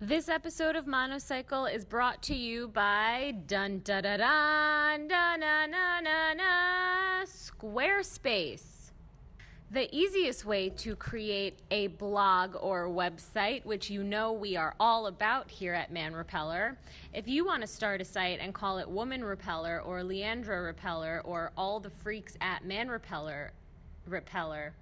This episode of Monocycle is brought to you by dun da da dun da na na na na Squarespace. The easiest way to create a blog or website, which you know we are all about here at Man Repeller, if you want to start a site and call it Woman Repeller or Leandra Repeller or all the freaks at Man Repeller, Repeller,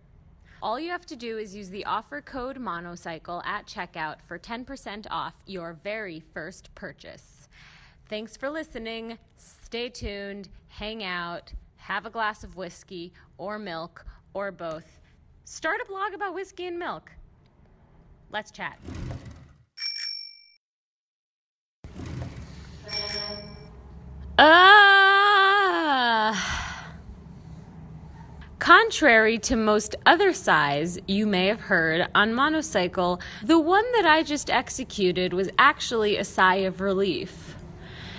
all you have to do is use the offer code monocycle at checkout for 10% off your very first purchase. Thanks for listening. Stay tuned, hang out, have a glass of whiskey or milk or both. Start a blog about whiskey and milk. Let's chat. Contrary to most other sighs you may have heard on monocycle, the one that I just executed was actually a sigh of relief.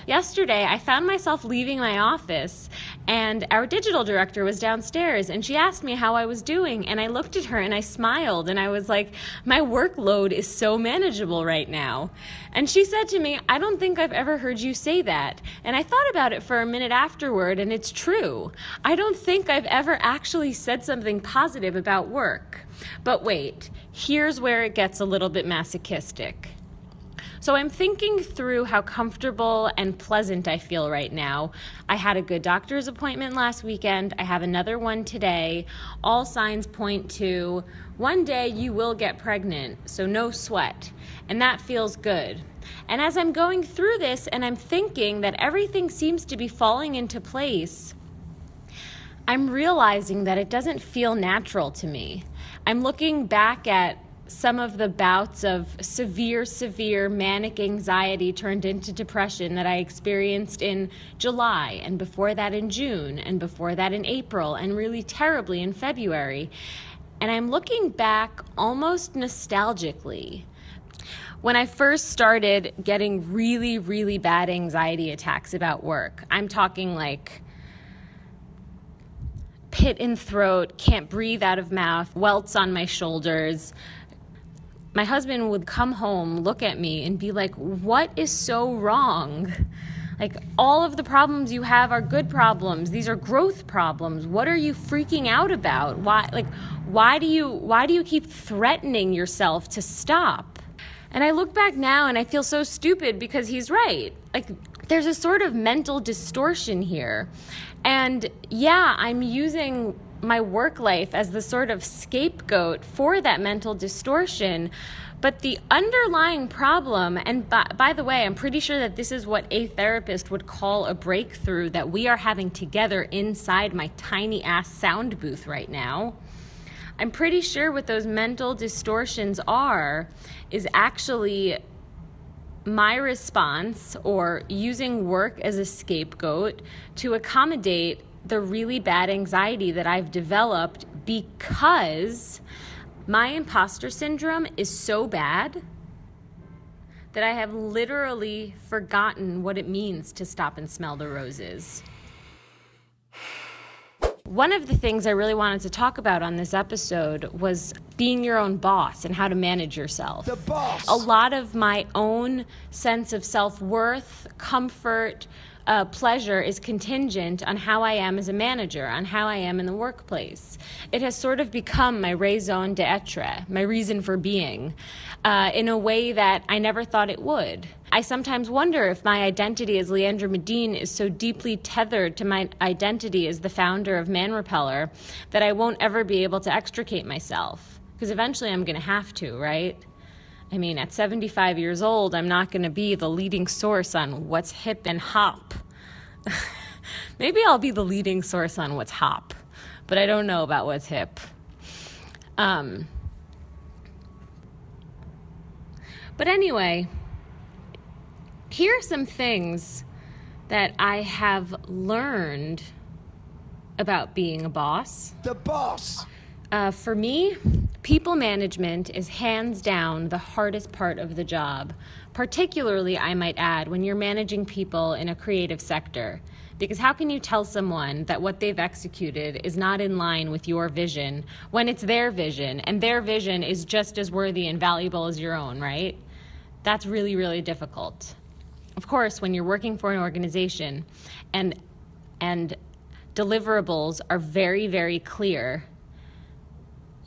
Yesterday, I found myself leaving my office, and our digital director was downstairs, and she asked me how I was doing. And I looked at her and I smiled, and I was like, My workload is so manageable right now. And she said to me, I don't think I've ever heard you say that. And I thought about it for a minute afterward, and it's true. I don't think I've ever actually said something positive about work. But wait, here's where it gets a little bit masochistic. So I'm thinking through how comfortable and pleasant I feel right now. I had a good doctor's appointment last weekend. I have another one today. All signs point to one day you will get pregnant, so no sweat. And that feels good. And as I'm going through this and I'm thinking that everything seems to be falling into place, I'm realizing that it doesn't feel natural to me. I'm looking back at some of the bouts of severe, severe manic anxiety turned into depression that I experienced in July, and before that in June, and before that in April, and really terribly in February. And I'm looking back almost nostalgically. When I first started getting really, really bad anxiety attacks about work, I'm talking like pit in throat, can't breathe out of mouth, welts on my shoulders, my husband would come home, look at me, and be like, What is so wrong? Like, all of the problems you have are good problems. These are growth problems. What are you freaking out about? Why, like, why do you, why do you keep threatening yourself to stop? And I look back now and I feel so stupid because he's right. Like, there's a sort of mental distortion here. And yeah, I'm using my work life as the sort of scapegoat for that mental distortion. But the underlying problem, and by, by, the way, I'm pretty sure that this is what a therapist would call a breakthrough that we are having together inside my tiny ass sound booth right now. I'm pretty sure what those mental distortions are is actually my response or using work as a scapegoat to accommodate the really bad anxiety that I've developed because my imposter syndrome is so bad that I have literally forgotten what it means to stop and smell the roses. One of the things I really wanted to talk about on this episode was being your own boss and how to manage yourself. The boss. A lot of my own sense of self worth, comfort, uh, pleasure is contingent on how I am as a manager, on how I am in the workplace. It has sort of become my raison d'etre, my reason for being, uh, in a way that I never thought it would. I sometimes wonder if my identity as Leandra Medine is so deeply tethered to my identity as the founder of Man Repeller that I won't ever be able to extricate myself. Because eventually I'm going to have to, right? I mean, at 75 years old, I'm not going to be the leading source on what's hip and hop. Maybe I'll be the leading source on what's hop, but I don't know about what's hip. Um, but anyway, here are some things that I have learned about being a boss. The boss. Uh, for me, people management is hands down the hardest part of the job, particularly, I might add, when you're managing people in a creative sector. Because how can you tell someone that what they've executed is not in line with your vision when it's their vision and their vision is just as worthy and valuable as your own, right? That's really, really difficult. Of course, when you're working for an organization and and deliverables are very, very clear,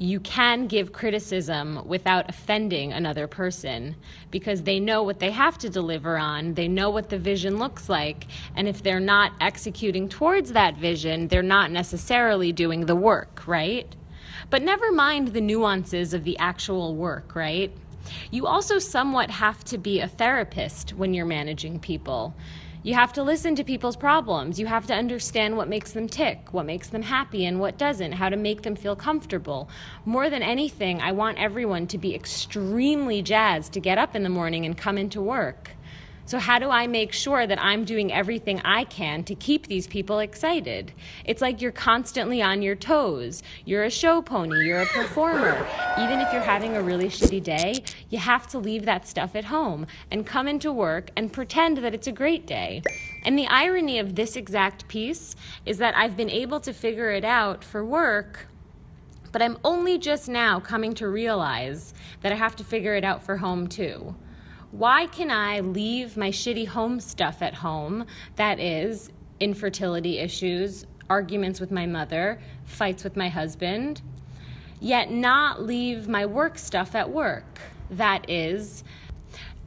you can give criticism without offending another person because they know what they have to deliver on. They know what the vision looks like. And if they're not executing towards that vision, they're not necessarily doing the work, right? But never mind the nuances of the actual work, right? You also somewhat have to be a therapist when you're managing people. You have to listen to people's problems. You have to understand what makes them tick, what makes them happy, and what doesn't, how to make them feel comfortable. More than anything, I want everyone to be extremely jazzed to get up in the morning and come into work. So, how do I make sure that I'm doing everything I can to keep these people excited? It's like you're constantly on your toes. You're a show pony, you're a performer. Even if you're having a really shitty day, you have to leave that stuff at home and come into work and pretend that it's a great day. And the irony of this exact piece is that I've been able to figure it out for work but I'm only just now coming to realize that I have to figure it out for home too why can I leave my shitty home stuff at home? That is, infertility issues, arguments with my mother, fights with my husband, yet not leave my work stuff at work. That is,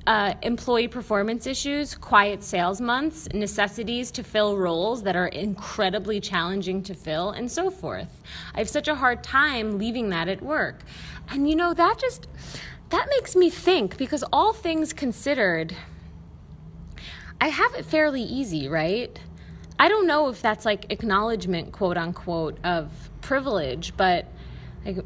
uh, employee performance issues, quiet sales months, necessities to fill roles that are incredibly challenging to fill, and so forth. I have such a hard time leaving that at work. And you know, that just that makes me think because all things considered, I have it fairly easy, right? I don't know if that's like acknowledgement, quote unquote, of privilege, but like,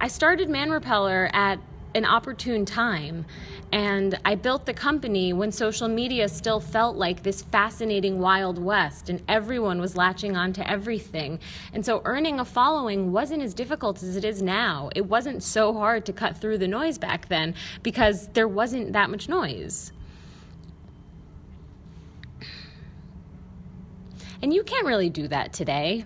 I started Man Repeller at an opportune time. And I built the company when social media still felt like this fascinating Wild West and everyone was latching on to everything. And so earning a following wasn't as difficult as it is now. It wasn't so hard to cut through the noise back then because there wasn't that much noise. And you can't really do that today.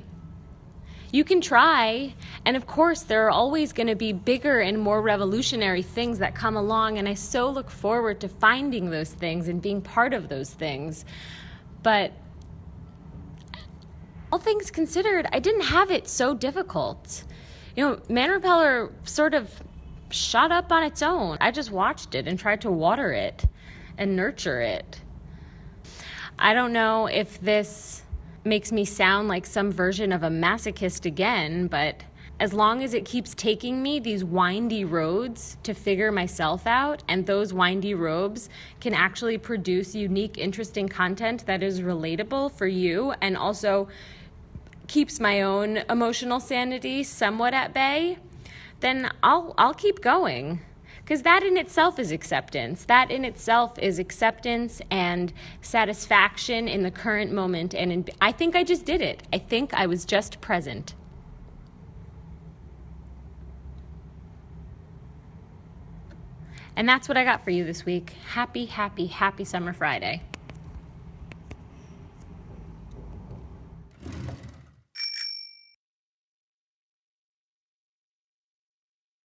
You can try. And of course, there are always going to be bigger and more revolutionary things that come along. And I so look forward to finding those things and being part of those things. But all things considered, I didn't have it so difficult. You know, Man Repeller sort of shot up on its own. I just watched it and tried to water it and nurture it. I don't know if this makes me sound like some version of a masochist again, but as long as it keeps taking me these windy roads to figure myself out, and those windy roads can actually produce unique, interesting content that is relatable for you and also keeps my own emotional sanity somewhat at bay, then I'll, I'll keep going because that in itself is acceptance. That in itself is acceptance and satisfaction in the current moment. And in, I think I just did it. I think I was just present. And that's what I got for you this week. Happy, happy, happy Summer Friday.